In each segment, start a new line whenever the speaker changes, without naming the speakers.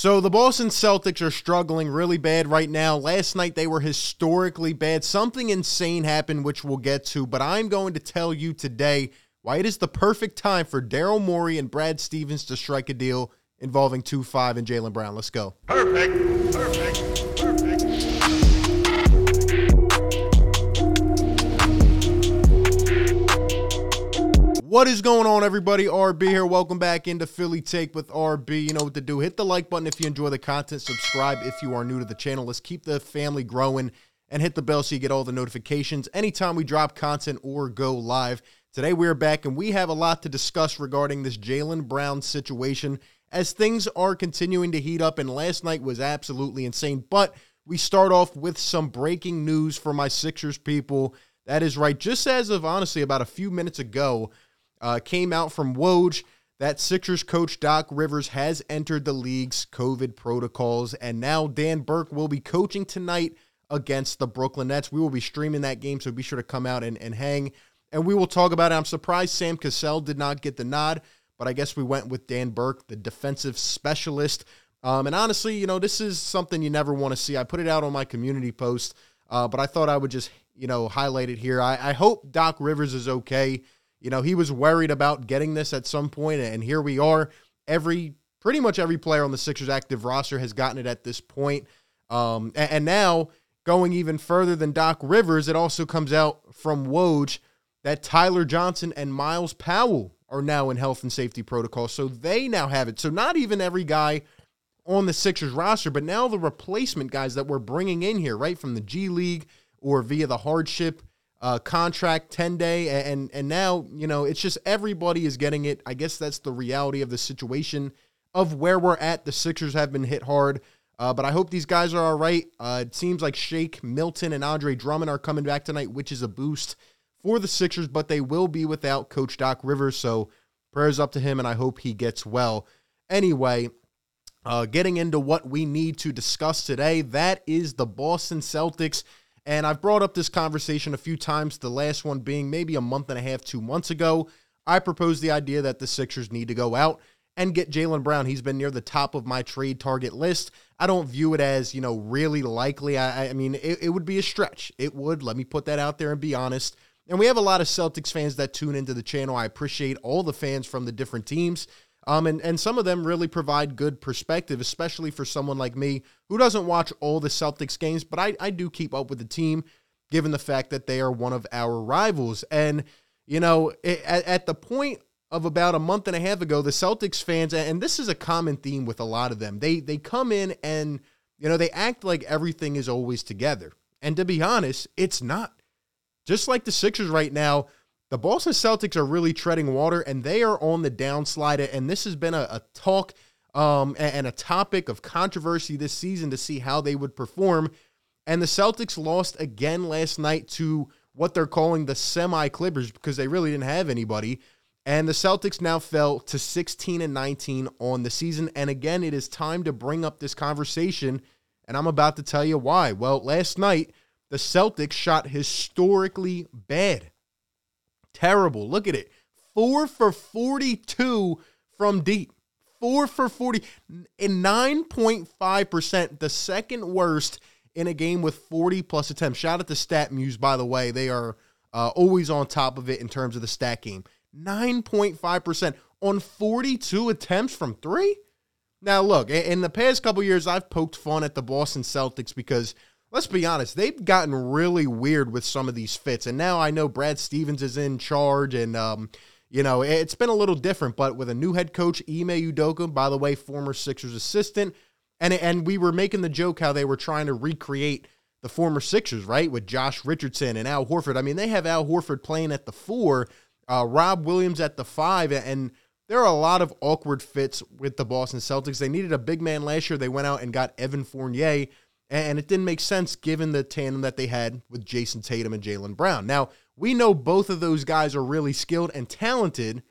So the Boston Celtics are struggling really bad right now. Last night they were historically bad. Something insane happened, which we'll get to, but I'm going to tell you today why it is the perfect time for Daryl Morey and Brad Stevens to strike a deal involving 2 5 and Jaylen Brown. Let's go.
Perfect. Perfect. Perfect.
What is going on, everybody? RB here. Welcome back into Philly Take with RB. You know what to do. Hit the like button if you enjoy the content. Subscribe if you are new to the channel. Let's keep the family growing and hit the bell so you get all the notifications anytime we drop content or go live. Today we are back and we have a lot to discuss regarding this Jaylen Brown situation as things are continuing to heat up. And last night was absolutely insane. But we start off with some breaking news for my Sixers people. That is right. Just as of honestly about a few minutes ago, uh, came out from Woj that Sixers coach Doc Rivers has entered the league's COVID protocols, and now Dan Burke will be coaching tonight against the Brooklyn Nets. We will be streaming that game, so be sure to come out and, and hang. And we will talk about it. I'm surprised Sam Cassell did not get the nod, but I guess we went with Dan Burke, the defensive specialist. Um, and honestly, you know, this is something you never want to see. I put it out on my community post, uh, but I thought I would just, you know, highlight it here. I, I hope Doc Rivers is okay. You know, he was worried about getting this at some point, and here we are. Every pretty much every player on the Sixers active roster has gotten it at this point. Um, and, and now going even further than Doc Rivers, it also comes out from Woj that Tyler Johnson and Myles Powell are now in health and safety protocol. So they now have it. So not even every guy on the Sixers roster, but now the replacement guys that we're bringing in here, right from the G League or via the hardship uh, contract, 10 day. And, and now, you know, it's just everybody is getting it. I guess that's the reality of the situation of where we're at. The Sixers have been hit hard. Uh, but I hope these guys are all right. Uh, it seems like Shake, Milton, and Andre Drummond are coming back tonight, which is a boost for the Sixers, but they will be without Coach Doc Rivers. So prayers up to him, and I hope he gets well. Anyway, uh, getting into what we need to discuss today, that is the Boston Celtics and I've brought up this conversation a few times, the last one being maybe a month and a half, two months ago. I proposed the idea that the Sixers need to go out and get Jaylen Brown. He's been near the top of my trade target list. I don't view it as, you know, really likely. I, I mean, it, it would be a stretch. It would. Let me put that out there and be honest. And we have a lot of Celtics fans that tune into the channel. I appreciate all the fans from the different teams. Um, and, and some of them really provide good perspective, especially for someone like me who doesn't watch all the Celtics games, but I, I do keep up with the team given the fact that they are one of our rivals. And, you know, at, at the point of about a month and a half ago, the Celtics fans, and this is a common theme with a lot of them, they they come in and, you know, they act like everything is always together. And to be honest, it's not. Just like the Sixers right now, the Boston Celtics are really treading water and they are on the downslide. And this has been a, a talk um, and a topic of controversy this season to see how they would perform. And the Celtics lost again last night to what they're calling the semi Clippers because they really didn't have anybody. And the Celtics now fell to 16 and 19 on the season. And again, it is time to bring up this conversation. And I'm about to tell you why. Well, last night, the Celtics shot historically bad. Terrible. Look at it. Four for 42 from deep. Four for 40. In 9.5%, the second worst in a game with 40 plus attempts. Shout out to StatMuse, by the way. They are uh, always on top of it in terms of the stat game. 9.5% on 42 attempts from three? Now, look, in the past couple years, I've poked fun at the Boston Celtics because – let's be honest, they've gotten really weird with some of these fits. And now I know Brad Stevens is in charge and um, you know, it's been a little different, but with a new head coach, Ime Udoka, by the way, former Sixers assistant, and and we were making the joke how they were trying to recreate the former Sixers, right, with Josh Richardson and Al Horford. I mean, they have Al Horford playing at the four, uh, Rob Williams at the five, and there are a lot of awkward fits with the Boston Celtics. They needed a big man last year. They went out and got Evan Fournier and it didn't make sense given the tandem that they had with Jayson Tatum and Jaylen Brown. Now, we know both of those guys are really skilled and talented,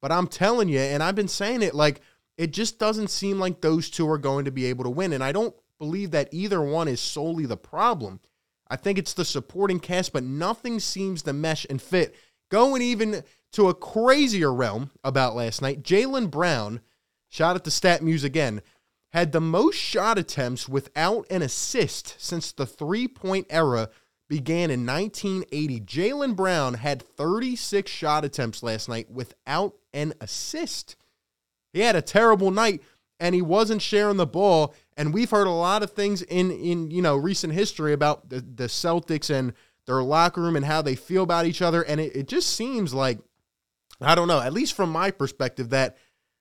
but I'm telling you, and I've been saying it, like, it just doesn't seem like those two are going to be able to win. And I don't believe that either one is solely the problem. I think it's the supporting cast, but nothing seems to mesh and fit. Going even to a crazier realm about last night, Jaylen Brown, shout out to StatMuse again, had the most shot attempts without an assist since the three point era began in 1980. Jaylen Brown had 36 shot attempts last night without an assist. He had a terrible night and he wasn't sharing the ball. And we've heard a lot of things in in you know recent history about the, the Celtics and their locker room and how they feel about each other. And it, it just seems like I don't know, at least from my perspective, that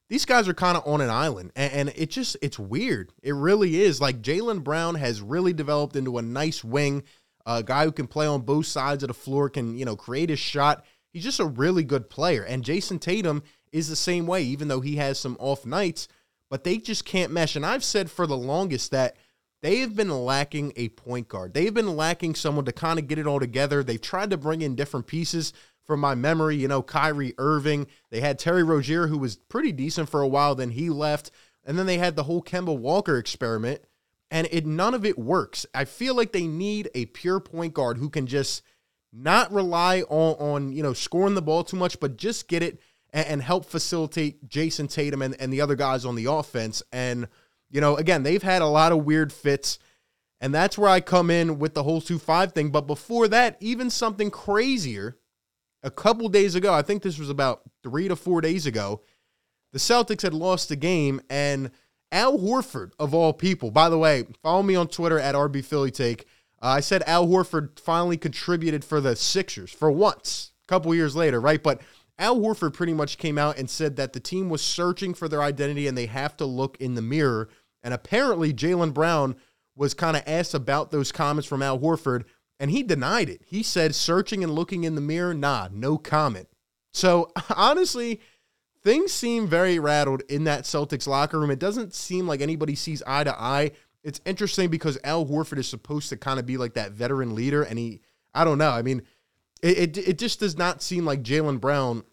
these guys are kind of on an island. And, and it just it's weird. It really is. Like jaylen Brown has really developed into a nice wing, a guy who can play on both sides of the floor, can, you know, create his shot. He's just a really good player. And jayson Tatum is the same way, even though he has some off nights but they just can't mesh. And I've said for the longest that they have been lacking a point guard. They've been lacking someone to kind of get it all together. They've tried to bring in different pieces from my memory, you know, Kyrie Irving. They had Terry Rozier, who was pretty decent for a while, then he left. And then they had the whole Kemba Walker experiment, and it none of it works. I feel like they need a pure point guard who can just not rely on on, you know, scoring the ball too much, but just get it and, and help facilitate Jayson Tatum and, and the other guys on the offense. And, you know, again, they've had a lot of weird fits. And that's where I come in with the whole 2 5 thing. But before that, even something crazier, a couple days ago, I think this was about three to four days ago, the Celtics had lost a game. And Al Horford, of all people, by the way, follow me on Twitter at RB Philly Take. Uh, I said Al Horford finally contributed for the Sixers for once, a couple years later, right? But Al Horford pretty much came out and said that the team was searching for their identity and they have to look in the mirror. And apparently, Jaylen Brown was kind of asked about those comments from Al Horford, and he denied it. He said, searching and looking in the mirror, nah, no comment. So honestly, things seem very rattled in that Celtics locker room. It doesn't seem like anybody sees eye to eye. It's interesting because Al Horford is supposed to kind of be like that veteran leader, and he, I don't know. I mean, it, it, it just does not seem like Jaylen Brown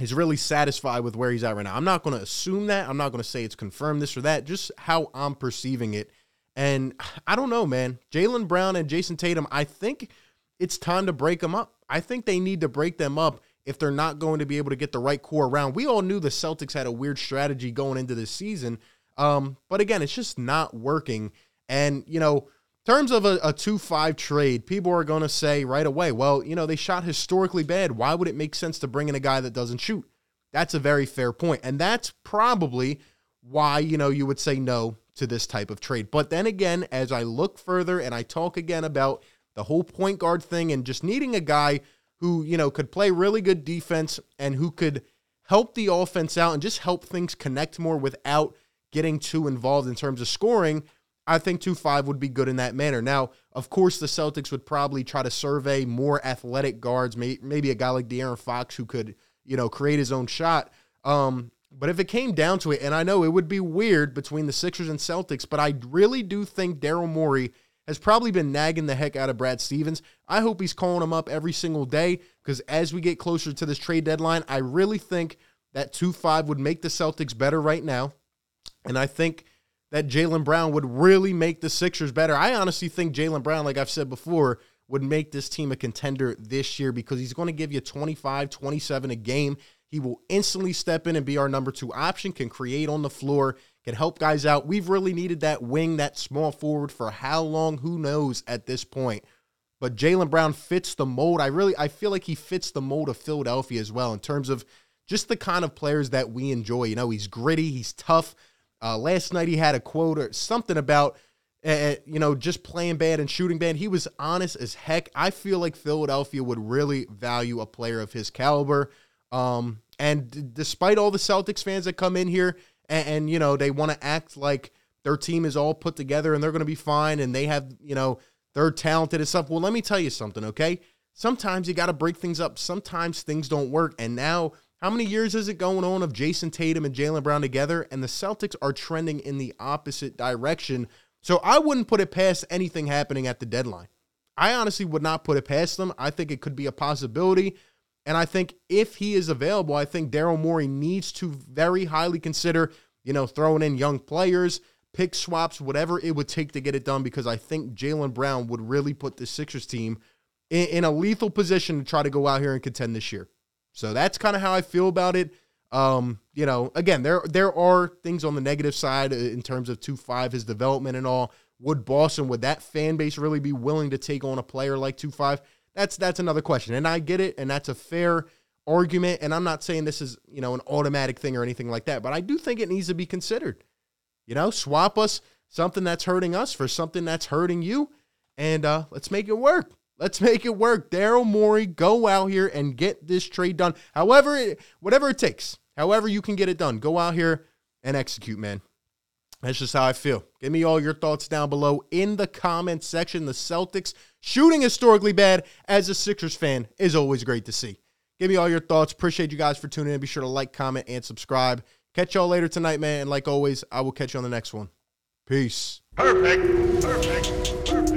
is really satisfied with where he's at right now. I'm not going to assume that. I'm not going to say it's confirmed this or that, just how I'm perceiving it. And I don't know, man. Jaylen Brown and Jayson Tatum, I think it's time to break them up. I think they need to break them up if they're not going to be able to get the right core around. We all knew the Celtics had a weird strategy going into this season. Um, but again, it's just not working. And, you know, terms of a, a 2-5 trade, people are going to say right away, well, you know, they shot historically bad. Why would it make sense to bring in a guy that doesn't shoot? That's a very fair point. And that's probably why, you know, you would say no to this type of trade. But then again, as I look further and I talk again about the whole point guard thing and just needing a guy who, you know, could play really good defense and who could help the offense out and just help things connect more without getting too involved in terms of scoring – I think 2 5 would be good in that manner. Now, of course, the Celtics would probably try to survey more athletic guards, maybe a guy like De'Aaron Fox who could, you know, create his own shot. Um, but if it came down to it, and I know it would be weird between the Sixers and Celtics, but I really do think Daryl Morey has probably been nagging the heck out of Brad Stevens. I hope he's calling him up every single day because as we get closer to this trade deadline, I really think that 2 5 would make the Celtics better right now. And I think that Jaylen Brown would really make the Sixers better. I honestly think Jaylen Brown, like I've said before, would make this team a contender this year because he's going to give you 25, 27 a game. He will instantly step in and be our number two option, can create on the floor, can help guys out. We've really needed that wing, that small forward for how long? Who knows at this point. But Jaylen Brown fits the mold. I really I feel like he fits the mold of Philadelphia as well in terms of just the kind of players that we enjoy. You know, he's gritty, he's tough. Uh, last night he had a quote or something about, uh, you know, just playing bad and shooting bad. He was honest as heck. I feel like Philadelphia would really value a player of his caliber. Um, and d- despite all the Celtics fans that come in here and, and you know, they want to act like their team is all put together and they're going to be fine and they have, you know, they're talented and stuff. Well, let me tell you something, okay? Sometimes you got to break things up. Sometimes things don't work. And now how many years is it going on of Jayson Tatum and Jaylen Brown together? And the Celtics are trending in the opposite direction. So I wouldn't put it past anything happening at the deadline. I honestly would not put it past them. I think it could be a possibility. And I think if he is available, I think Daryl Morey needs to very highly consider, you know, throwing in young players, pick swaps, whatever it would take to get it done, because I think Jaylen Brown would really put the Sixers team in, in, a lethal position to try to go out here and contend this year. So that's kind of how I feel about it. Um, you know, again, there there are things on the negative side uh, in terms of two five his development and all. Would Boston, would that fan base really be willing to take on a player like two five? That's that's another question, and I get it, and that's a fair argument. And I'm not saying this is you know an automatic thing or anything like that, but I do think it needs to be considered. You know, swap us something that's hurting us for something that's hurting you, and uh, let's make it work. Let's make it work. Daryl Morey, go out here and get this trade done. However, it, whatever it takes, however you can get it done, go out here and execute, man. That's just how I feel. Give me all your thoughts down below in the comment section. The Celtics shooting historically bad as a Sixers fan is always great to see. Give me all your thoughts. Appreciate you guys for tuning in. Be sure to like, comment, and subscribe. Catch y'all later tonight, man. And like always, I will catch you on the next one. Peace.
Perfect. Perfect. Perfect.